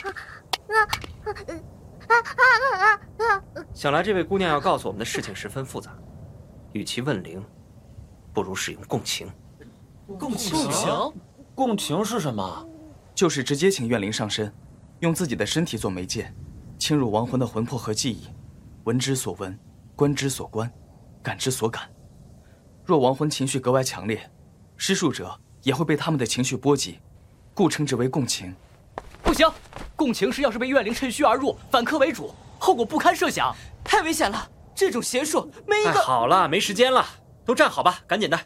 想来这位姑娘要告诉我们的事情十分复杂，与其问灵，不如使用共情。共情？共情是什么？就是直接请怨灵上身，用自己的身体做媒介，侵入亡魂的魂魄和记忆，闻之所闻，观之所观，感之所感。若亡魂情绪格外强烈，施术者也会被他们的情绪波及，故称之为共情。不行，共情时要是被怨灵趁虚而入，反客为主，后果不堪设想，太危险了。这种邪术，没一个……好了，没时间了，都站好吧，赶紧的，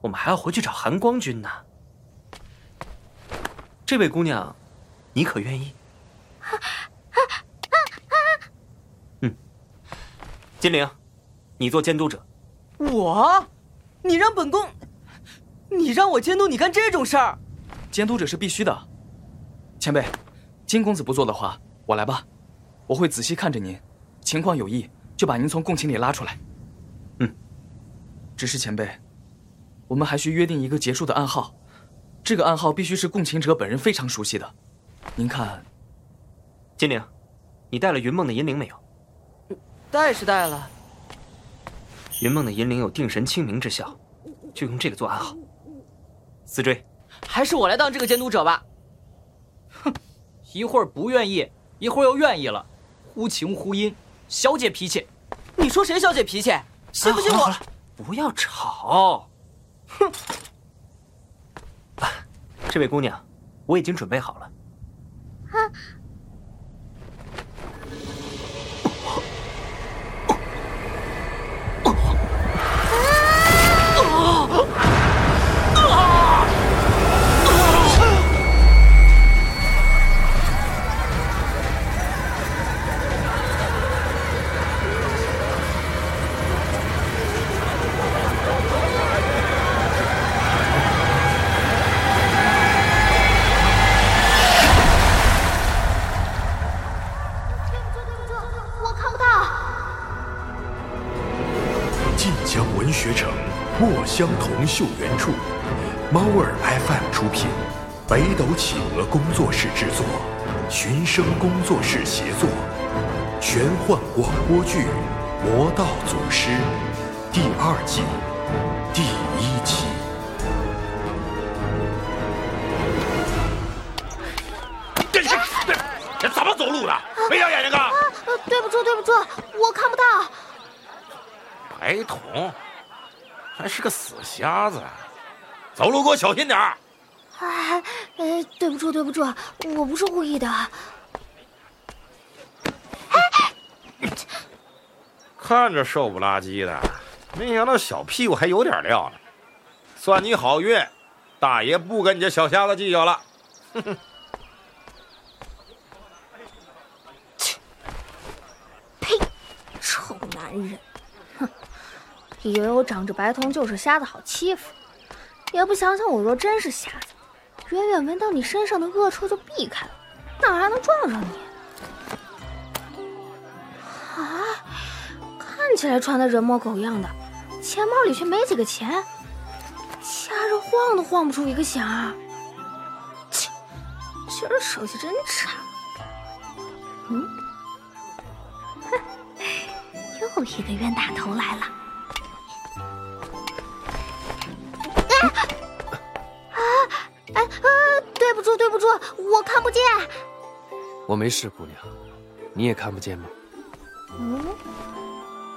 我们还要回去找寒光君呢。这位姑娘，你可愿意？嗯，金玲，你做监督者。我？你让本宫？你让我监督你干这种事儿？监督者是必须的。前辈，金公子不做的话，我来吧。我会仔细看着您，情况有异就把您从共情里拉出来。嗯。只是前辈，我们还需约定一个结束的暗号。这个暗号必须是共情者本人非常熟悉的，您看，金灵，你带了云梦的银铃没有？带是带了。云梦的银铃有定神清明之效，就用这个做暗号。思追，还是我来当这个监督者吧。哼，一会儿不愿意，一会儿又愿意了，忽晴忽阴，小姐脾气。你说谁小姐脾气？信不信我？好了，不要吵。哼。这位姑娘，我已经准备好了。相同秀原著，猫耳 FM 出品，北斗企鹅工作室制作，寻声工作室协作，玄幻广播剧《魔道祖师》第二季第一期。这这这怎么走路的？没长眼睛啊？对不住，对不住，我看不到。白瞳。还是个死瞎子，走路给我小心点儿！哎，呃，对不住，对不住，我不是故意的。看着瘦不拉几的，没想到小屁股还有点料呢。算你好运，大爷不跟你这小瞎子计较了。哼哼。切！呸！臭男人！以为我长着白瞳就是瞎子好欺负，也不想想我若真是瞎子，远远闻到你身上的恶臭就避开了，哪还能撞上你？啊，看起来穿的人模狗样的，钱包里却没几个钱，掐着晃都晃不出一个响儿。切，今儿手气真差。嗯，哼，又一个冤大头来了。啊！哎啊！对不住，对不住，我看不见。我没事，姑娘，你也看不见吗？嗯，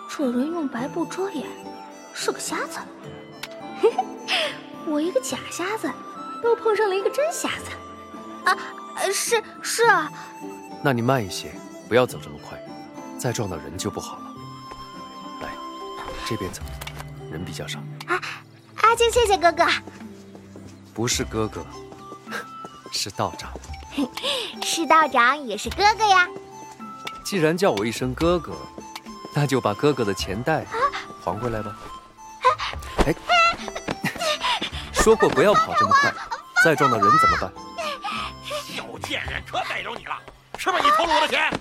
这人用白布遮眼，是个瞎子。嘿嘿，我一个假瞎子，又碰上了一个真瞎子。啊，是是啊。那你慢一些，不要走这么快，再撞到人就不好了。来，这边走，人比较少。啊。阿静，谢谢哥哥。不是哥哥，是道长。是道长也是哥哥呀。既然叫我一声哥哥，那就把哥哥的钱袋还回来吧。哎，说过不要跑这么快，再撞到人怎么办？小贱人，可逮着你了！是不是你偷了我的钱？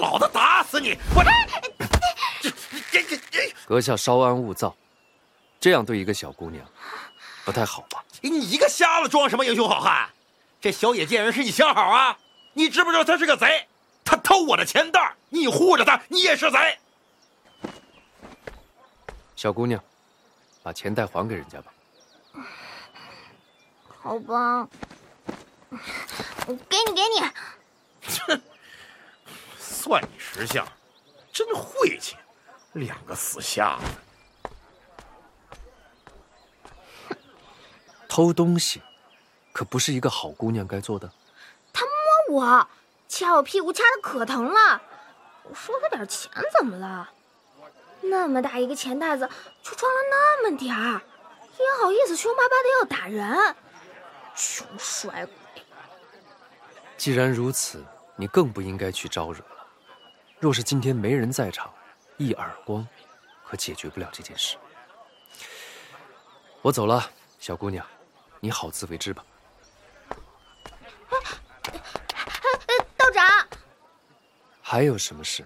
老子打死你！我这这这这，阁下稍安勿躁。这样对一个小姑娘，不太好吧？你一个瞎子装什么英雄好汉？这小野贱人是你相好啊？你知不知道他是个贼？他偷我的钱袋，你护着他，你也是贼。小姑娘，把钱袋还给人家吧。好吧，给你，给你。哼，算你识相，真晦气，两个死瞎子。偷东西，可不是一个好姑娘该做的。他摸我，掐我屁股，掐的可疼了。我说他点钱怎么了？那么大一个钱袋子，就装了那么点儿，也好意思凶巴巴的要打人，穷衰鬼！既然如此，你更不应该去招惹了。若是今天没人在场，一耳光，可解决不了这件事。我走了，小姑娘，你好自为之吧。道长，还有什么事？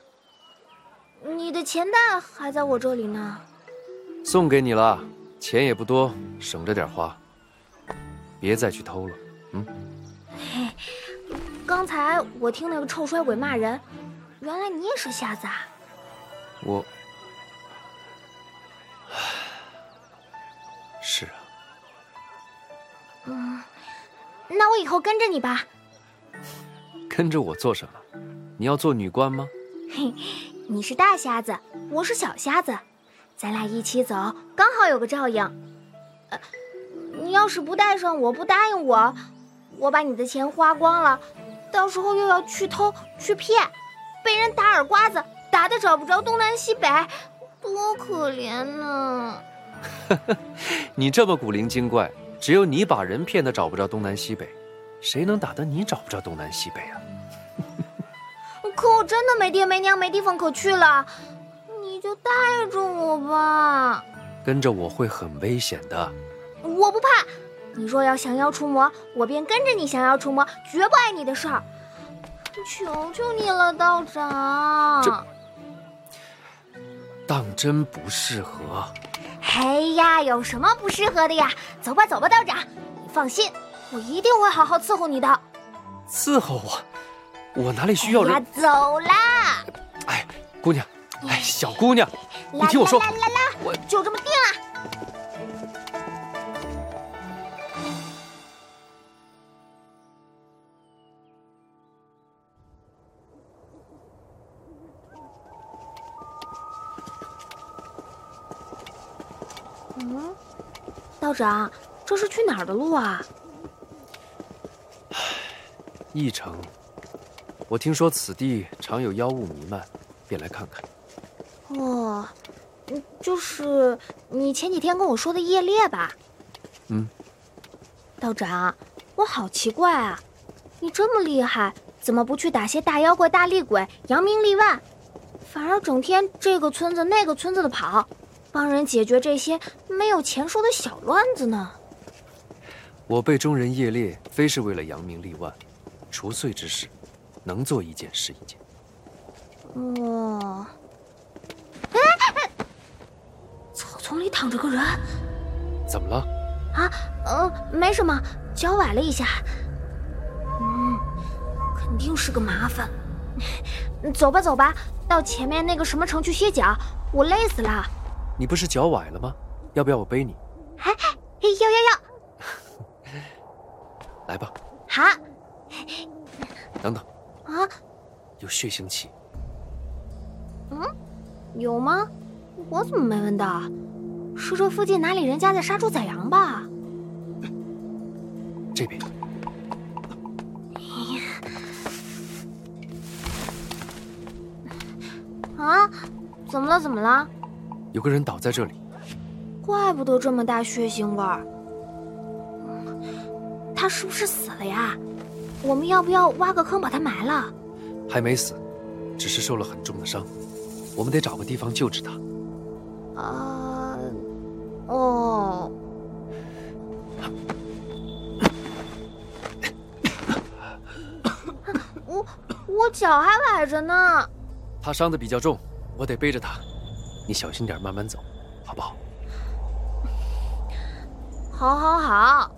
你的钱袋还在我这里呢。送给你了，钱也不多，省着点花。别再去偷了，嗯。刚才我听那个臭衰鬼骂人，原来你也是瞎子啊。我，那我以后跟着你吧。跟着我做什么？你要做女官吗？嘿。你是大瞎子，我是小瞎子，咱俩一起走，刚好有个照应。呃，你要是不带上我，不答应我，我把你的钱花光了，到时候又要去偷去骗，被人打耳刮子，打的找不着东南西北，多可怜呢！你这么古灵精怪，只有你把人骗的找不着东南西北，谁能打得你找不着东南西北啊？可我真的没爹没娘没地方可去了，你就带着我吧。跟着我会很危险的。我不怕，你若要降妖除魔，我便跟着你降妖除魔，绝不碍你的事儿。求求你了，道长。这当真不适合。哎呀，有什么不适合的呀？走吧，走吧，道长，你放心，我一定会好好伺候你的。伺候我？我哪里需要人？走啦！哎，姑娘，哎，小姑娘，你听我说，啦啦啦啦，我就这么定了。嗯，道长，这是去哪儿的路啊？一城。我听说此地常有妖物弥漫，便来看看。哦，就是你前几天跟我说的夜猎吧？嗯。道长，我好奇怪啊，你这么厉害，怎么不去打些大妖怪、大厉鬼，扬名立万，反而整天这个村子那个村子的跑，帮人解决这些没有钱收的小乱子呢？我辈中人业烈，非是为了扬名立万，除祟之事。能做一件是一件。哦，哎，草丛里躺着个人，怎么了？啊，呃，没什么，脚崴了一下。嗯，肯定是个麻烦。走吧，走吧，到前面那个什么城去歇脚，我累死了。你不是脚崴了吗？要不要我背你？哎，要要要。来吧。好。等等。啊，有血腥气。嗯，有吗？我怎么没闻到？是这附近哪里人家在杀猪宰羊吧？这边。啊，怎么了？怎么了？有个人倒在这里。怪不得这么大血腥味儿。他是不是死了呀？我们要不要挖个坑把他埋了？还没死，只是受了很重的伤，我们得找个地方救治他。啊，哦。我我脚还崴着呢。他伤的比较重，我得背着他，你小心点慢慢走好不好？好好好。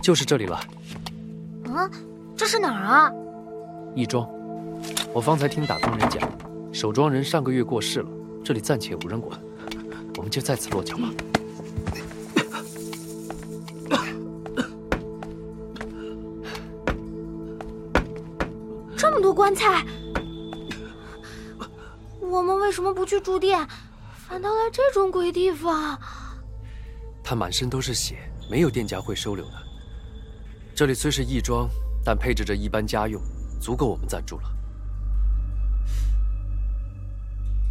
就是这里了。啊这是哪儿啊？义庄我方才听打工人讲守庄人上个月过世了这里暂且无人管我们就在此落脚吧。棺材，我们为什么不去住店，反倒来这种鬼地方？他满身都是血，没有店家会收留的。这里虽是义庄，但配置着一般家用，足够我们暂住了。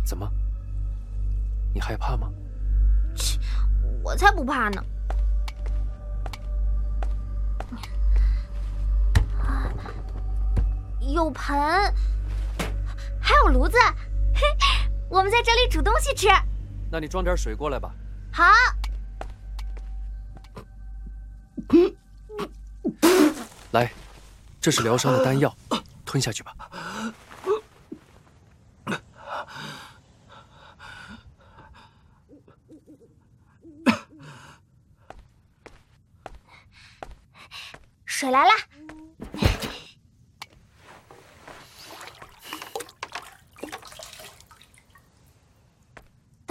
怎么？你害怕吗？切，我才不怕呢！有盆，还有炉子，嘿，我们在这里煮东西吃。那你装点水过来吧。好。来，这是疗伤的丹药，吞下去吧。水来了。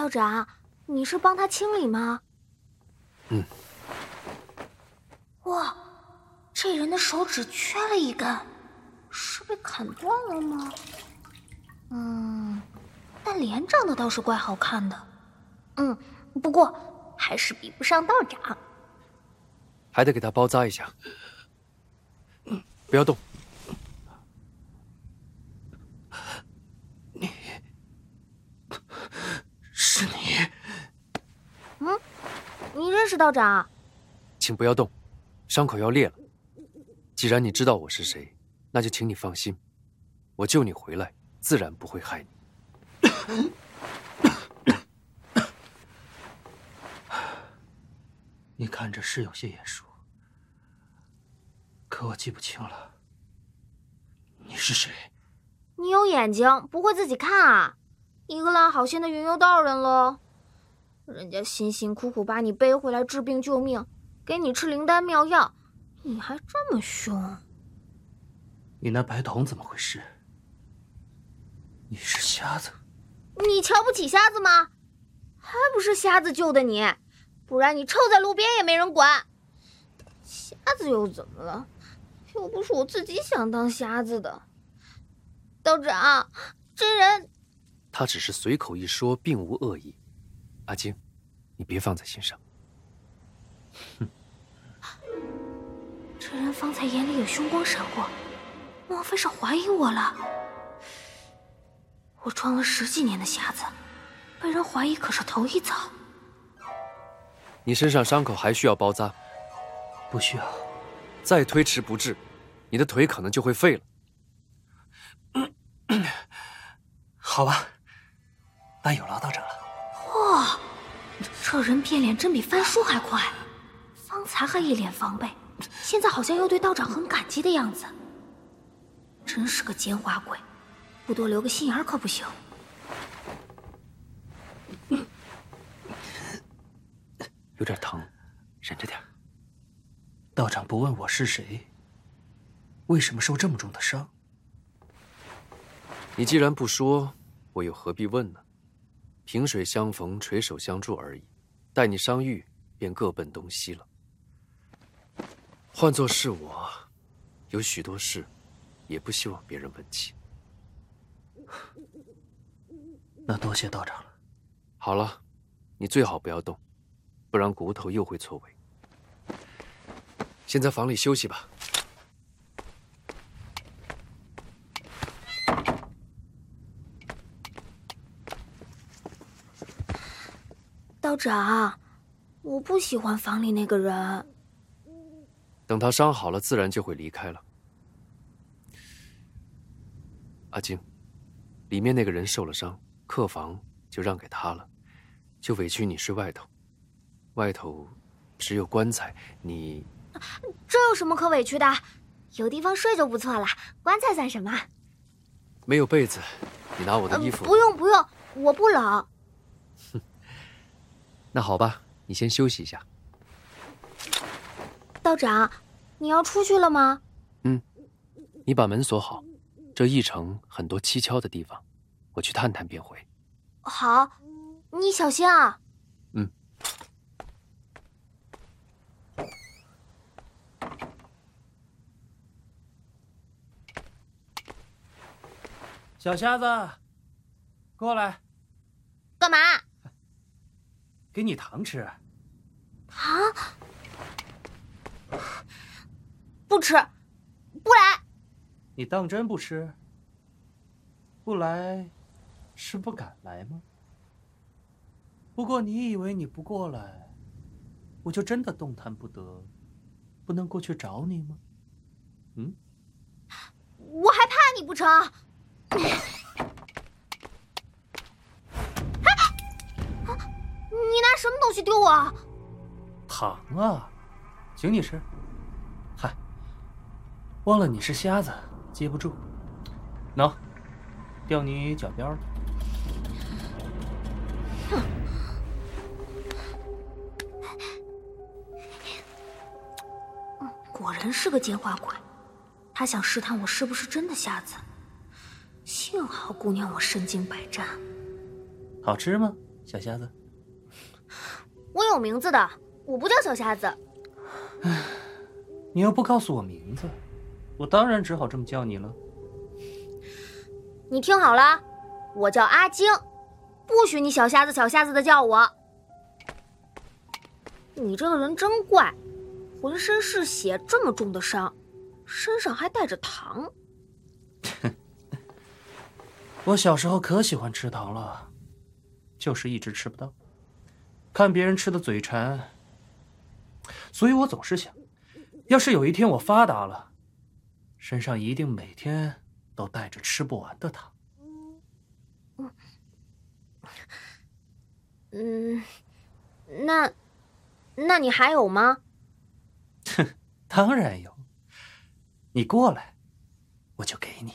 道长，你是帮他清理吗？嗯。哇，这人的手指缺了一根，是被砍断了吗？嗯，但脸长得倒是怪好看的。嗯，不过还是比不上道长。还得给他包扎一下。不要动。是你。嗯，你认识道长，请不要动，伤口要裂了。既然你知道我是谁，那就请你放心，我救你回来，自然不会害你。你看着是有些眼熟，可我记不清了。你是谁？你有眼睛，不会自己看啊？一个烂好心的云游道人喽。人家辛辛苦苦把你背回来治病救命，给你吃灵丹妙药，你还这么凶？你那白瞳怎么回事？你是瞎子？你瞧不起瞎子吗？还不是瞎子救的你，不然你臭在路边也没人管。瞎子又怎么了？又不是我自己想当瞎子的。道长，这人……他只是随口一说，并无恶意。阿晶，你别放在心上。哼，这人方才眼里有凶光闪过，莫非是怀疑我了？我装了十几年的瞎子，被人怀疑可是头一遭。你身上伤口还需要包扎？不需要。再推迟不治，你的腿可能就会废了。好吧，那有劳道长了。哇，这人变脸真比翻书还快！方才还一脸防备，现在好像又对道长很感激的样子。真是个奸猾鬼，不多留个心眼可不行。有点疼，忍着点。道长不问我是谁，为什么受这么重的伤？你既然不说，我又何必问呢？萍水相逢，垂手相助而已。待你伤愈，便各奔东西了。换做是我，有许多事，也不希望别人问起。那多谢道长了。好了，你最好不要动，不然骨头又会错位。先在房里休息吧。道长，我不喜欢房里那个人。等他伤好了，自然就会离开了。阿晶，里面那个人受了伤，客房就让给他了，就委屈你睡外头。外头只有棺材，你这有什么可委屈的？有地方睡就不错了，棺材算什么？没有被子，你拿我的衣服。不用不用，我不冷。那好吧，你先休息一下。道长，你要出去了吗？嗯，你把门锁好。这一城很多蹊跷的地方，我去探探便回。好，你小心啊。嗯。小瞎子，过来。干嘛？给你糖吃。糖？不吃，不来。你当真不吃？不来，是不敢来吗？不过你以为你不过来，我就真的动弹不得，不能过去找你吗？嗯？我还怕你不成？什么东西丢我？糖啊，请你吃。嗨，忘了你是瞎子，接不住。喏，掉你脚边了。哼！果然是个奸猾鬼，他想试探我是不是真的瞎子。幸好姑娘我身经百战。好吃吗，小瞎子？我有名字的，我不叫小瞎子。唉，你又不告诉我名字，我当然只好这么叫你了。你听好了，我叫阿晶，不许你小瞎子小瞎子的叫我。你这个人真怪，浑身是血，这么重的伤，身上还带着糖。我小时候可喜欢吃糖了，就是一直吃不到。看别人吃的嘴馋，所以我总是想，要是有一天我发达了，身上一定每天都带着吃不完的糖。嗯，那，那你还有吗？哼，当然有。你过来，我就给你。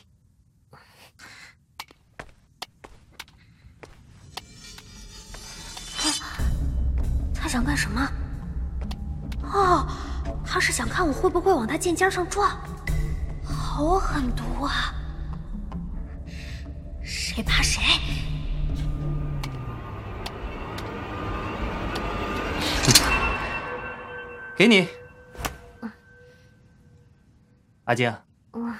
想干什么？哦，他是想看我会不会往他剑尖上撞，好狠毒啊！谁怕谁？给你，阿静。嗯，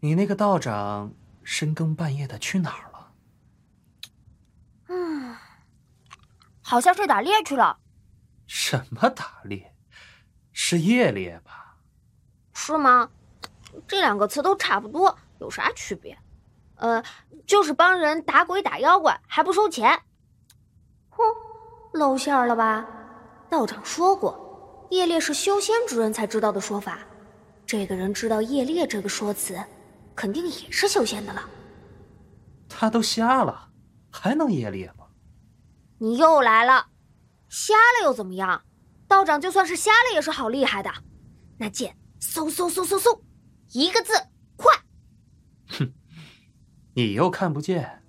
你那个道长深更半夜的去哪儿了？嗯，好像是打猎去了。什么打猎？是夜猎吧？是吗？这两个词都差不多，有啥区别？呃，就是帮人打鬼打妖怪，还不收钱。哼，露馅了吧？道长说过，夜猎是修仙之人才知道的说法。这个人知道夜猎这个说辞，肯定也是修仙的了。他都瞎了，还能夜猎吗？你又来了。瞎了又怎么样？道长就算是瞎了，也是好厉害的。那剑，嗖嗖嗖嗖嗖，一个字，快。哼，你又看不见，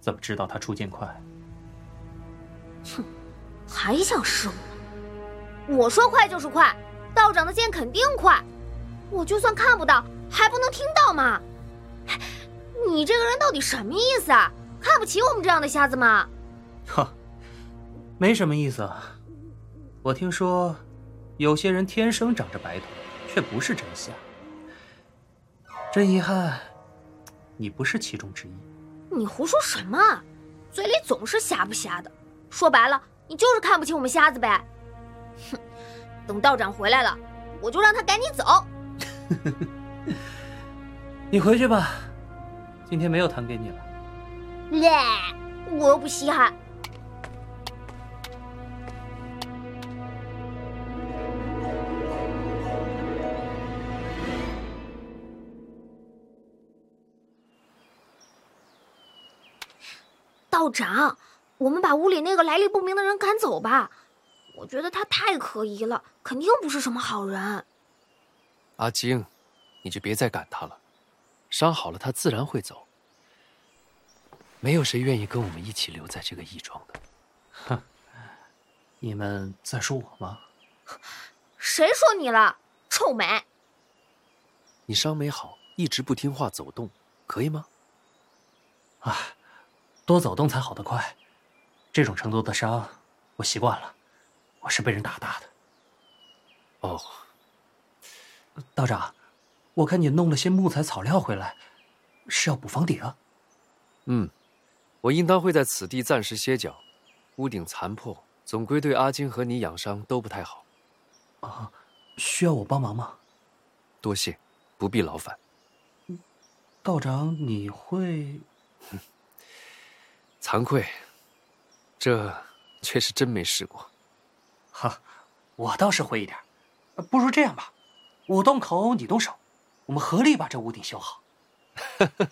怎么知道他出剑快？哼，还想试我？我说快就是快，道长的剑肯定快。我就算看不到，还不能听到吗？你这个人到底什么意思啊？看不起我们这样的瞎子吗？呵。没什么意思，我听说，有些人天生长着白头，却不是真瞎。真遗憾，你不是其中之一。你胡说什么？嘴里总是瞎不瞎的。说白了，你就是看不起我们瞎子呗。哼，等道长回来了，我就让他赶紧走。你回去吧，今天没有糖给你了。耶，我又不稀罕。道长，我们把屋里那个来历不明的人赶走吧。我觉得他太可疑了，肯定不是什么好人。阿晶，你就别再赶他了，伤好了他自然会走。没有谁愿意跟我们一起留在这个义庄的。哼，你们在说我吗？谁说你了？臭美。你伤没好，一直不听话走动，可以吗？啊，多走动才好得快。这种程度的伤，我习惯了。我是被人打大的。哦，道长，我看你弄了些木材草料回来，是要补房顶？嗯，我应当会在此地暂时歇脚。屋顶残破，总归对阿金和你养伤都不太好。啊，需要我帮忙吗？多谢，不必劳烦。道长，你会？惭愧，这却是真没试过。哈，我倒是会一点。不如这样吧，我动口，你动手，我们合力把这屋顶修好。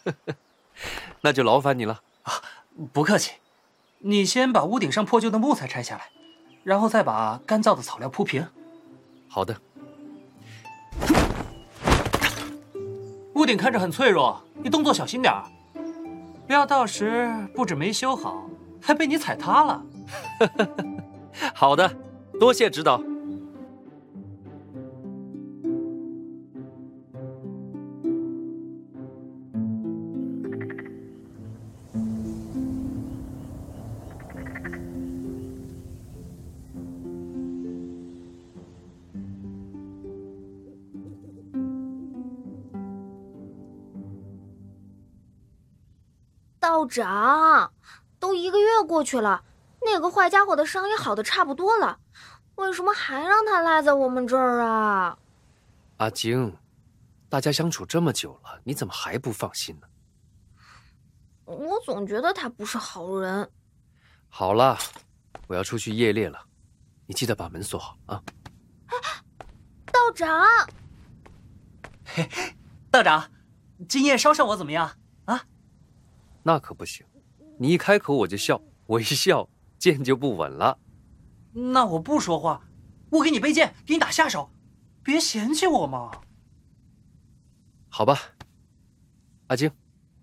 那就劳烦你了。啊，不客气。你先把屋顶上破旧的木材拆下来，然后再把干燥的草料铺平。好的。屋顶看着很脆弱，你动作小心点儿，不要到时不止没修好，还被你踩塌了。好的，多谢指导。长，都一个月过去了，那个坏家伙的伤也好的差不多了，为什么还让他赖在我们这儿啊？阿晶，大家相处这么久了，你怎么还不放心呢？我总觉得他不是好人。好了，我要出去夜猎了，你记得把门锁好啊。道长，嘿，道长，今夜捎上我怎么样？那可不行，你一开口我就笑，我一笑剑就不稳了。那我不说话，我给你背剑，给你打下手，别嫌弃我嘛。好吧，阿晶，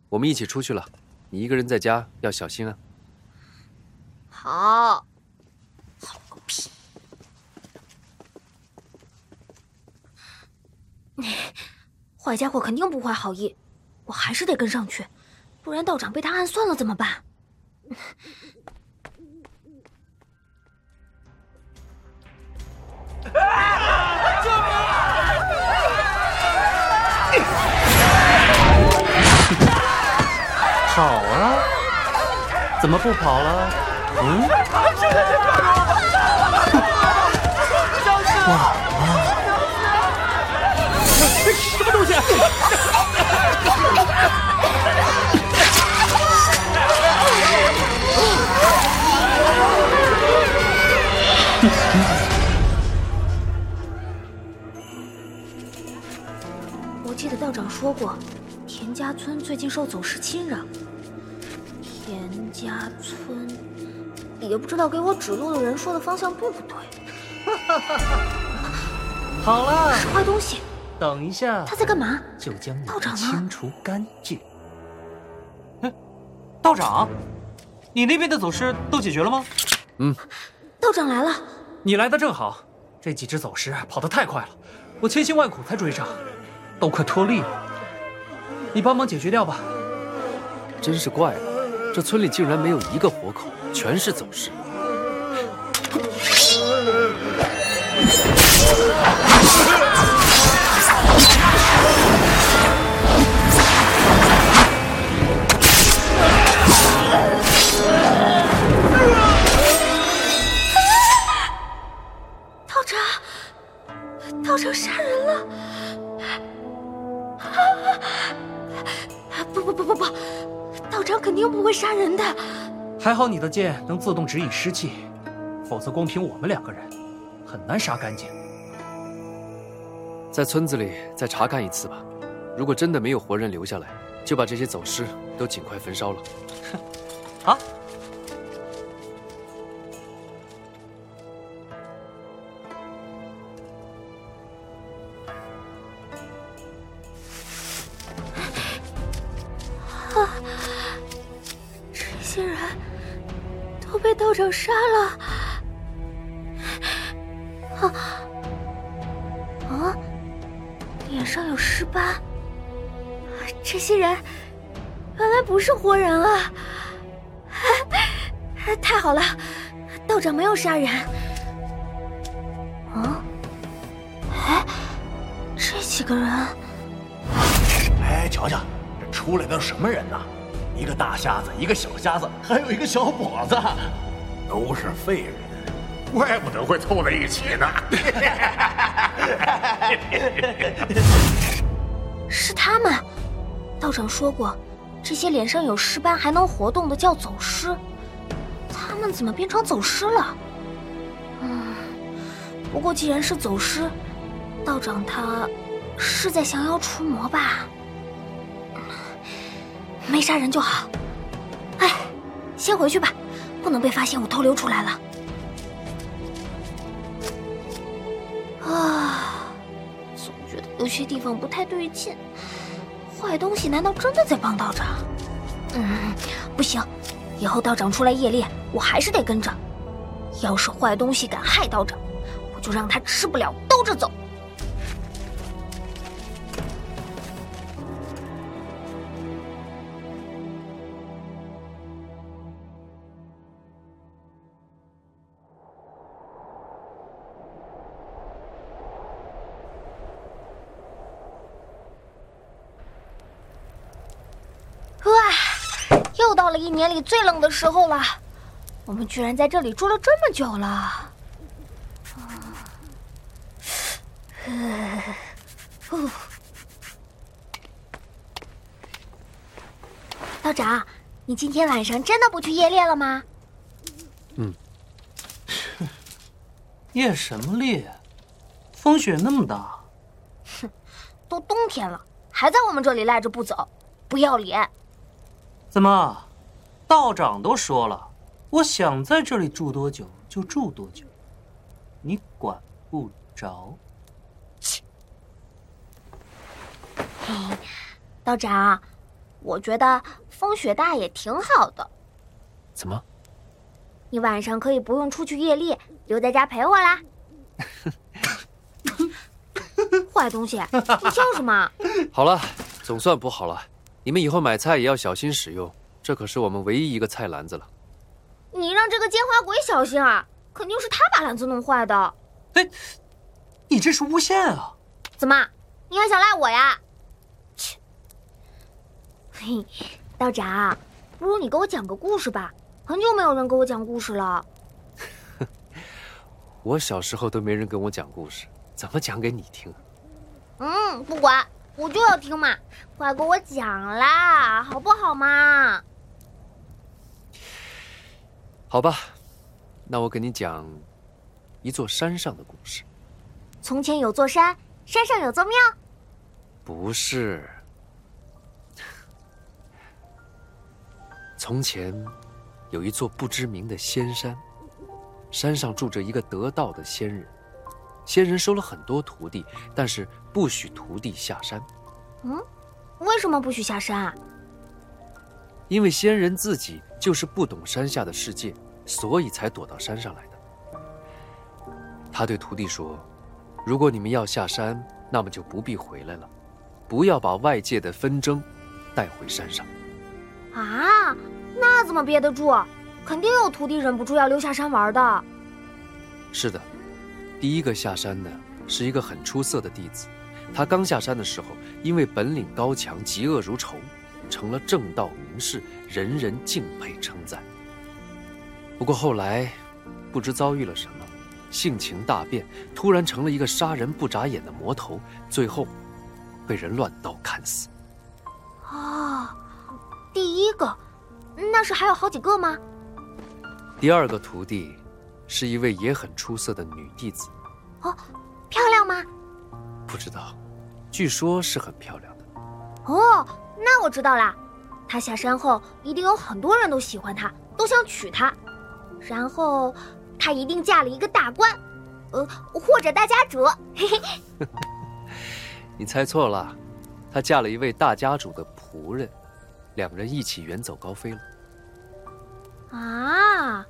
我们一起出去了，你一个人在家要小心啊。好，好个屁！坏家伙肯定不怀好意，我还是得跟上去。不然道长被他暗算了怎么办？救命！跑啊！怎么不跑了？嗯？哇！道长说过，田家村最近受走失侵扰。田家村，也不知道给我指路的人说的方向对不对。好了，是坏东西。等一下，他在干嘛？就将你道长清除干净。嗯，道长，你那边的走失都解决了吗？嗯，道长来了。你来的正好，这几只走失跑得太快了，我千辛万苦才追上，都快脱力了。你帮忙解决掉吧。真是怪了，这村里竟然没有一个活口，全是走失。道长，道长杀人了！不不不不不，道长肯定不会杀人的。还好你的剑能自动指引尸气，否则光凭我们两个人，很难杀干净。在村子里再查看一次吧，如果真的没有活人留下来，就把这些走尸都尽快焚烧了。好。杀了。啊啊！脸上有尸斑，这些人原来不是活人啊！太好了，道长没有杀人。啊，哎，这几个人，哎，瞧瞧，这出来的都什么人呐？一个大瞎子，一个小瞎子，还有一个小跛子，都是废人，怪不得会凑在一起呢。是他们，道长说过，这些脸上有尸斑还能活动的叫走尸。他们怎么变成走尸了？嗯，不过既然是走尸，道长他是在降妖除魔吧？没杀人就好。哎，先回去吧，不能被发现我偷溜出来了。啊，总觉得有些地方不太对劲。坏东西难道真的在帮道长？嗯，不行，以后道长出来夜猎，我还是得跟着。要是坏东西敢害道长，我就让他吃不了兜着走。又到了一年里最冷的时候了，我们居然在这里住了这么久了。道长，你今天晚上真的不去夜猎了吗？嗯，夜什么猎？风雪那么大，哼都冬天了，还在我们这里赖着不走，不要脸！怎么？道长都说了，我想在这里住多久就住多久，你管不着。嘿，道长，我觉得风雪大也挺好的。怎么？你晚上可以不用出去夜猎，留在家陪我啦。坏东西，你笑什么？好了，总算补好了。你们以后买菜也要小心使用，这可是我们唯一一个菜篮子了。你让这个奸花鬼小心啊！肯定是他把篮子弄坏的。哎，你这是诬陷啊！怎么，你还想赖我呀？切！嘿，道长，不如你给我讲个故事吧。很久没有人给我讲故事了。我小时候都没人跟我讲故事，怎么讲给你听？嗯，不管，我就要听嘛，快给我讲啦，好不好嘛？好吧，那我给你讲一座山上的故事。从前有座山，山上有座庙。不是。从前有一座不知名的仙山，山上住着一个得道的仙人。仙人收了很多徒弟，但是不许徒弟下山。嗯，为什么不许下山啊？因为仙人自己就是不懂山下的世界，所以才躲到山上来的。他对徒弟说：“如果你们要下山，那么就不必回来了，不要把外界的纷争带回山上。”啊，那怎么憋得住？肯定有徒弟忍不住要溜下山玩的。是的，第一个下山的是一个很出色的弟子。他刚下山的时候，因为本领高强，嫉恶如仇，成了正道名士，人人敬佩称赞。不过后来，不知遭遇了什么，性情大变，突然成了一个杀人不眨眼的魔头，最后被人乱刀砍死。啊，第一个，那是还有好几个吗？第二个徒弟，是一位也很出色的女弟子。哦，漂亮吗？不知道，据说是很漂亮的。哦，那我知道啦。她下山后，一定有很多人都喜欢她，都想娶她。然后，她一定嫁了一个大官，呃，或者大家主。嘿嘿。你猜错了，她嫁了一位大家主的仆人，两人一起远走高飞了。啊，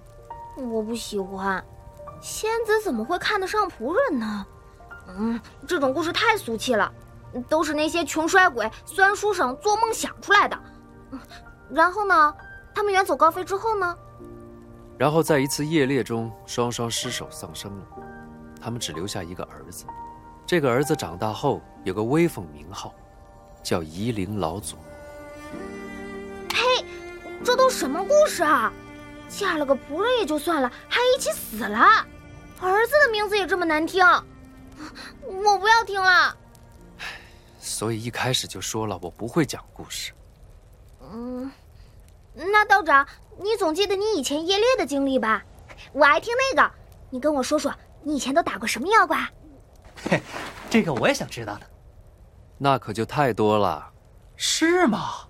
我不喜欢。仙子怎么会看得上仆人呢？嗯，这种故事太俗气了。都是那些穷衰鬼酸书生做梦想出来的。然后呢，他们远走高飞之后呢？然后在一次夜猎中，双双失手丧生了。他们只留下一个儿子，这个儿子长大后有个威风名号，叫夷陵老祖。呸！这都什么故事啊？嫁了个仆人也就算了，还一起死了。儿子的名字也这么难听，我不要听了。所以一开始就说了，我不会讲故事。嗯，那道长，你总记得你以前夜猎的经历吧？我爱听那个，你跟我说说，你以前都打过什么妖怪？嘿，这个我也想知道的。那可就太多了。是吗？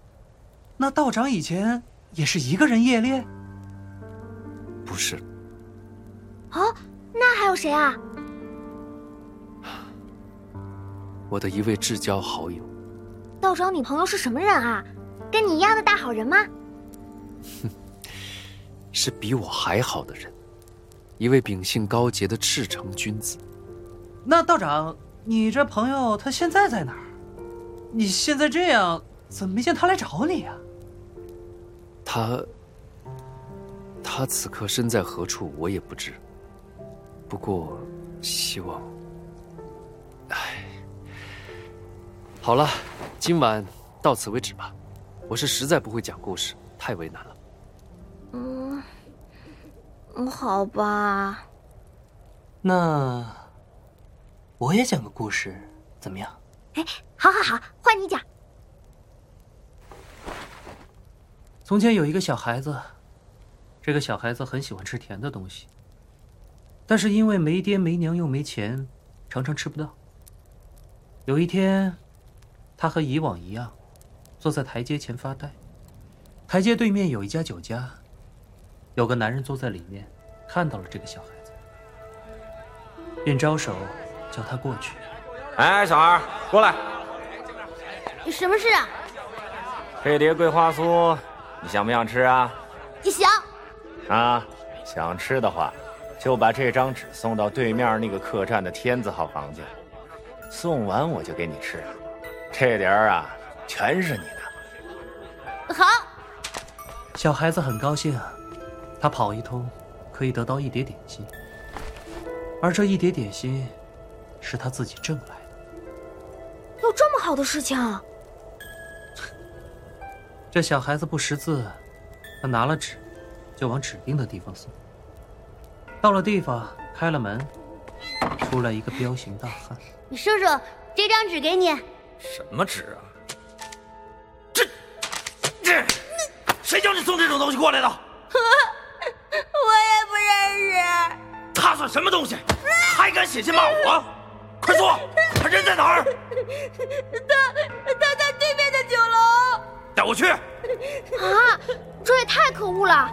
那道长以前也是一个人夜猎？不是。哦，那还有谁啊？我的一位至交好友。道长，你朋友是什么人啊？跟你一样的大好人吗？哼，是比我还好的人，一位秉性高洁的赤诚君子。那道长，你这朋友他现在在哪儿？你现在这样，怎么没见他来找你呀？他，他此刻身在何处，我也不知。不过，希望……唉，好了，今晚到此为止吧。我是实在不会讲故事，太为难了。嗯，嗯，好吧。那我也讲个故事，怎么样？哎，好，好，好，换你讲。从前有一个小孩子，这个小孩子很喜欢吃甜的东西，但是因为没爹没娘又没钱，常常吃不到。有一天，他和以往一样。坐在台阶前发呆，台阶对面有一家酒家，有个男人坐在里面，看到了这个小孩子，便招手叫他过去。哎，小孩，过来。你什么事啊？这碟桂花酥，你想不想吃啊？想。啊，想吃的话，就把这张纸送到对面那个客栈的天字号房间，送完我就给你吃。这点儿啊。全是你的，好。小孩子很高兴，他跑一通，可以得到一叠点心，而这一叠点心，是他自己挣来的。有这么好的事情？这小孩子不识字，他拿了纸，就往指定的地方送。到了地方，开了门，出来一个彪形大汉。叔叔，这张纸给你。什么纸啊？这这谁叫你送这种东西过来的？我也不认识。他算什么东西？还敢写信骂我？快说，他人在哪儿？他他在对面的酒楼。带我去。啊，这也太可恶了！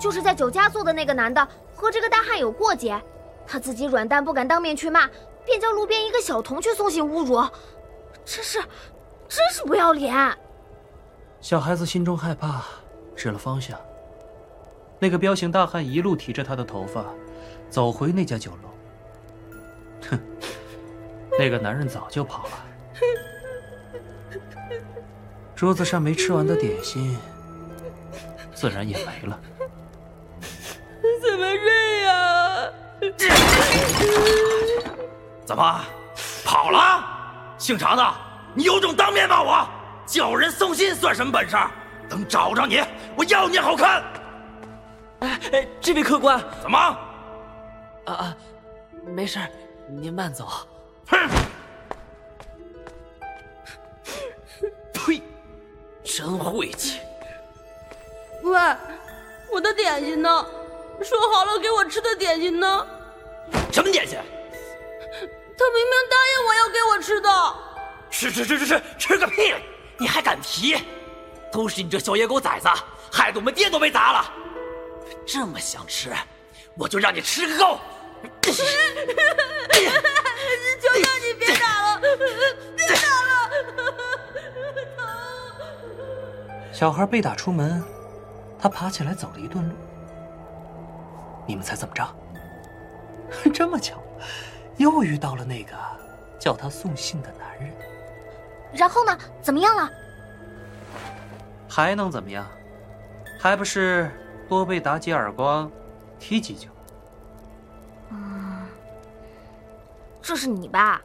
就是在酒家做的那个男的和这个大汉有过节，他自己软蛋不敢当面去骂，便叫路边一个小童去送信侮辱，真是，真是不要脸。小孩子心中害怕。指了方向，那个彪形大汉一路提着他的头发，走回那家酒楼。哼，那个男人早就跑了。桌子上没吃完的点心，自然也没了。怎么这样？怎么跑了？姓常的，你有种当面骂我，叫人送信算什么本事？等找着你，我要你好看！哎哎，这位客官，怎么？啊啊，没事，您慢走。哼！呸！真晦气！喂，我的点心呢？说好了给我吃的点心呢？什么点心？他明明答应我要给我吃的。吃吃吃吃吃，吃个屁！你还敢提？都是你这小野狗崽子，害得我们爹都被砸了。这么想吃，我就让你吃个够。求求你别打了，别打了！小孩被打出门，他爬起来走了一段路。你们猜怎么着？这么巧，又遇到了那个叫他送信的男人。然后呢？怎么样了？还能怎么样？还不是多被打几耳光，踢几脚。嗯，这是你吧？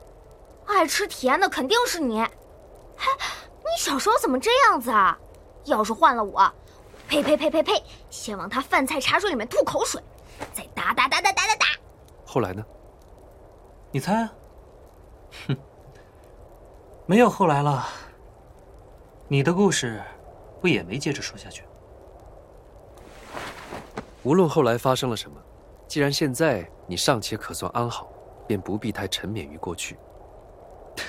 爱吃甜的肯定是你。嘿，你小时候怎么这样子啊？要是换了我，呸呸呸呸呸，先往他饭菜茶水里面吐口水，再打打打打打打打。后来呢？你猜啊？哼，没有后来了。你的故事不也没接着说下去？无论后来发生了什么，既然现在你尚且可算安好，便不必太沉湎于过去。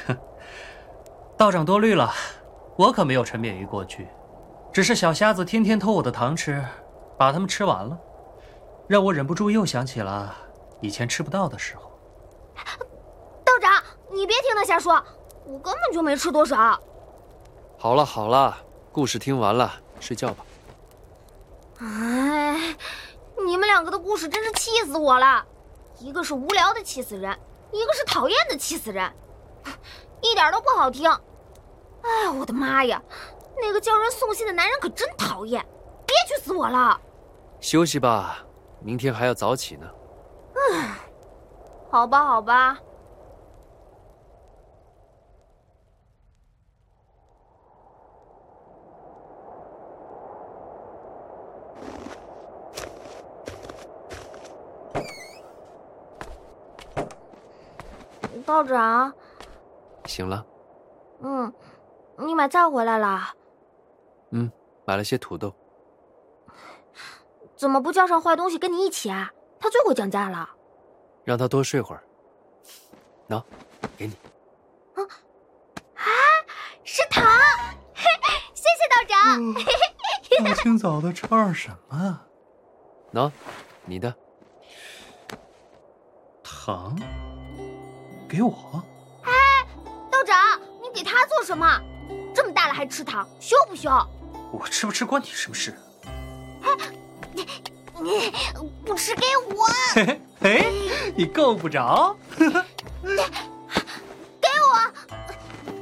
道长多虑了，我可没有沉湎于过去，只是小瞎子天天偷我的糖吃，把它们吃完了，让我忍不住又想起了以前吃不到的时候。道长，你别听他瞎说，我根本就没吃多少。好了好了，故事听完了，睡觉吧。哎，你们两个的故事真是气死我了，一个是无聊的气死人，一个是讨厌的气死人，一点都不好听。哎，我的妈呀，那个叫人送信的男人可真讨厌，憋屈死我了。休息吧，明天还要早起呢。嗯，好吧好吧。道长，醒了。嗯，你买菜回来了。嗯，买了些土豆。怎么不叫上坏东西跟你一起啊？他最会讲价了。让他多睡会儿。喏，给你。啊啊，是糖！谢谢道长。大清早的吃二什么？喏，你的。糖。给我？哎，道长，你给他做什么？这么大了还吃糖，羞不羞？我吃不吃关你什么事？你你不吃给我？嘿 嘿，你够不着。给我，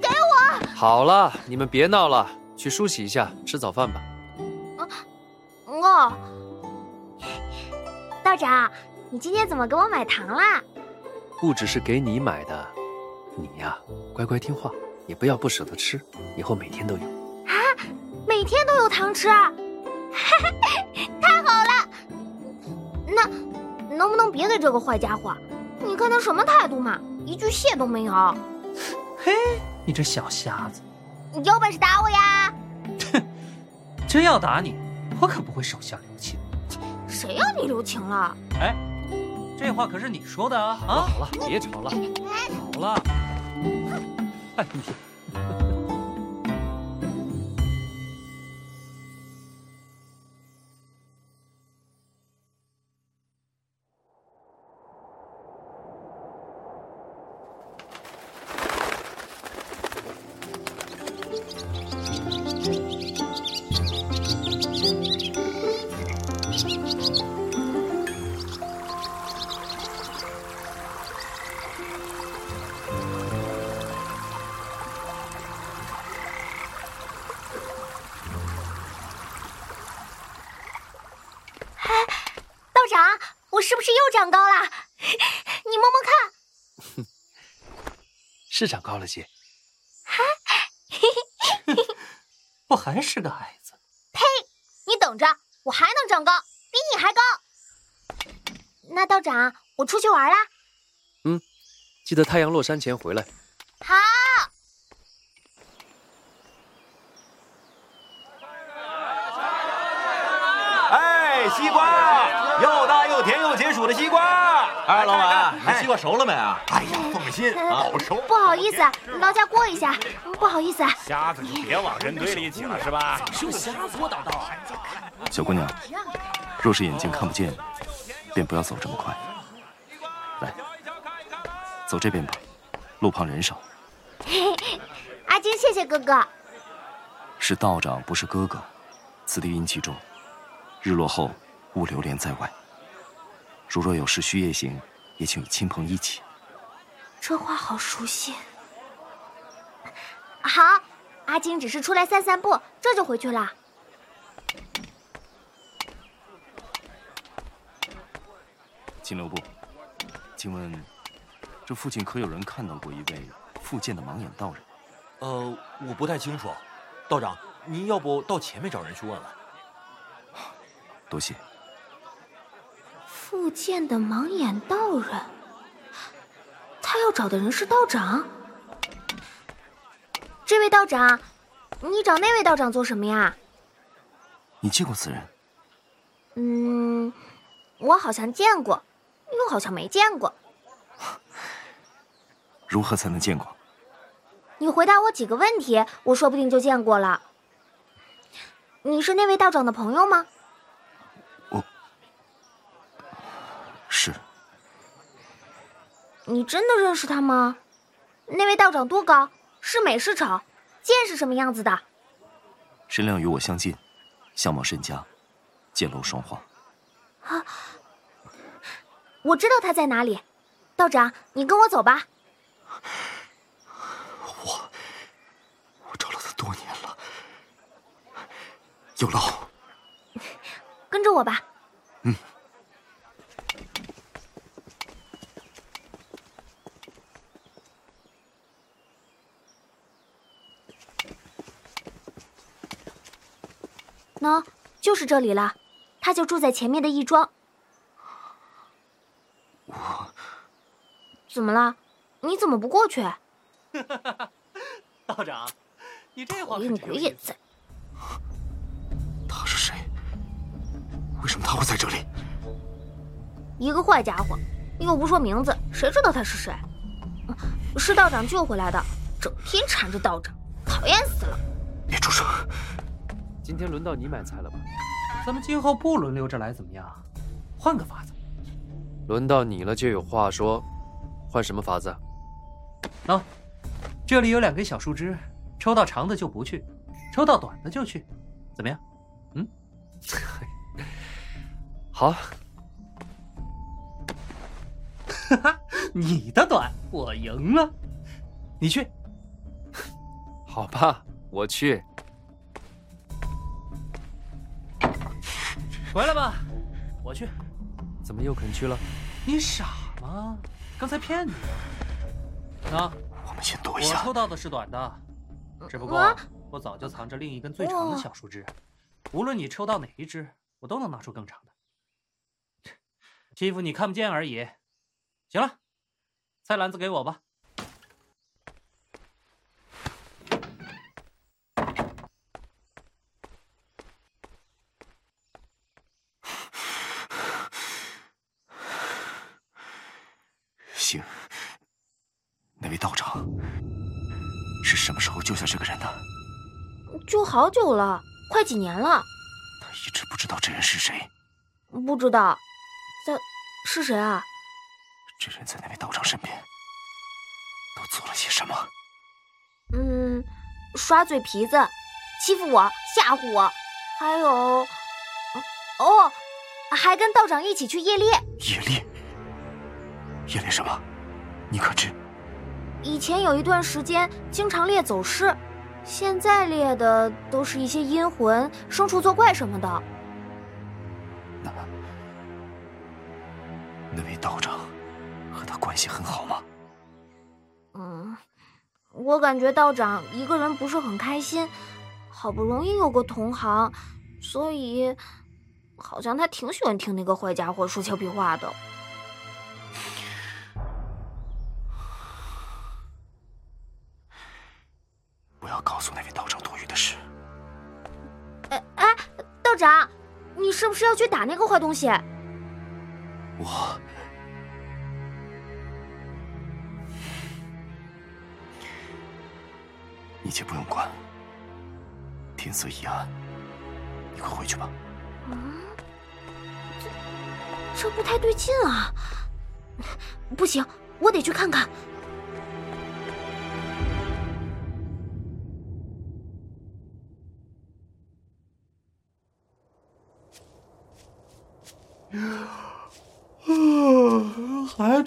给我！好了，你们别闹了，去梳洗一下，吃早饭吧。哦，道长，你今天怎么给我买糖啦？不只是给你买的，你呀，乖乖听话，也不要不舍得吃，以后每天都有。啊，每天都有糖吃，太好了！那能不能别给这个坏家伙？你看他什么态度嘛，一句谢都没有。嘿，你这小瞎子，你有本事打我呀！哼，真要打你，我可不会手下留情。谁要你留情了？哎。这话可是你说的啊！啊，好了，别吵了，好了。哎，你。是高了些。不还是个矮子？呸！你等着，我还能长高，比你还高。那道长，我出去玩啦。嗯，记得太阳落山前回来。好。哎，西瓜，又大又甜又解暑的西瓜。哎，老板，你西瓜熟了没啊？哎呀，放心，好熟。不好意思，劳驾过一下。不好意思。瞎子就别往人堆里挤了，是吧？小姑娘，若是眼睛看不见，便不要走这么快。来，走这边吧，路旁人少。阿金，谢谢哥哥。是道长，不是哥哥。此地阴气重，日落后勿流连在外。如若有事需夜行，也请与亲朋一起。这话好熟悉。好，阿金只是出来散散步，这就回去了。金留部，请问这附近可有人看到过一位复健的盲眼道人？呃，我不太清楚，道长，您要不到前面找人去问问？多谢。复健的盲眼道人，他要找的人是道长。这位道长，你找那位道长做什么呀？你见过此人？嗯，我好像见过。又好像没见过，如何才能见过？你回答我几个问题，我说不定就见过了。你是那位道长的朋友吗？我，是。你真的认识他吗？那位道长多高？是美是丑？剑是什么样子的？身量与我相近，相貌甚佳，剑楼双花。啊。我知道他在哪里，道长，你跟我走吧。我我找了他多年了，有劳。跟着我吧。嗯。喏，就是这里了，他就住在前面的义庄。我怎么了？你怎么不过去？道长，你这话可鬼也在。他是谁？为什么他会在这里？一个坏家伙，又不说名字，谁知道他是谁？是道长救回来的，整天缠着道长，讨厌死了。别出声。今天轮到你买菜了吧？咱们今后不轮流着来，怎么样？换个法子。轮到你了，就有话说。换什么法子？喏，这里有两根小树枝，抽到长的就不去，抽到短的就去，怎么样？嗯，好。哈哈，你的短，我赢了。你去。好吧，我去。回来吧，我去。怎么又肯去了？你傻吗？刚才骗你。那我们先躲一下。我抽到的是短的，只不过我早就藏着另一根最长的小树枝。无论你抽到哪一只，我都能拿出更长的。欺负你看不见而已。行了，菜篮子给我吧。那位道长是什么时候救下这个人的？救好久了，快几年了。他一直不知道这人是谁。不知道，在是谁啊？这人在那位道长身边都做了些什么？嗯，耍嘴皮子，欺负我，吓唬我，还有，哦，还跟道长一起去夜猎。夜猎？夜猎什么？你可知？以前有一段时间经常猎走尸，现在猎的都是一些阴魂、牲畜作怪什么的。那那位道长和他关系很好吗？嗯，我感觉道长一个人不是很开心，好不容易有个同行，所以好像他挺喜欢听那个坏家伙说俏皮话的。要去打那个坏东西？我，你且不用管。天色已暗，你快回去吧。嗯，这这不太对劲啊！不行，我得去看看。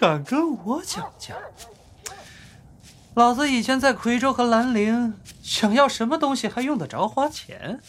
敢跟我讲价？老子以前在夔州和兰陵想要什么东西还用得着花钱？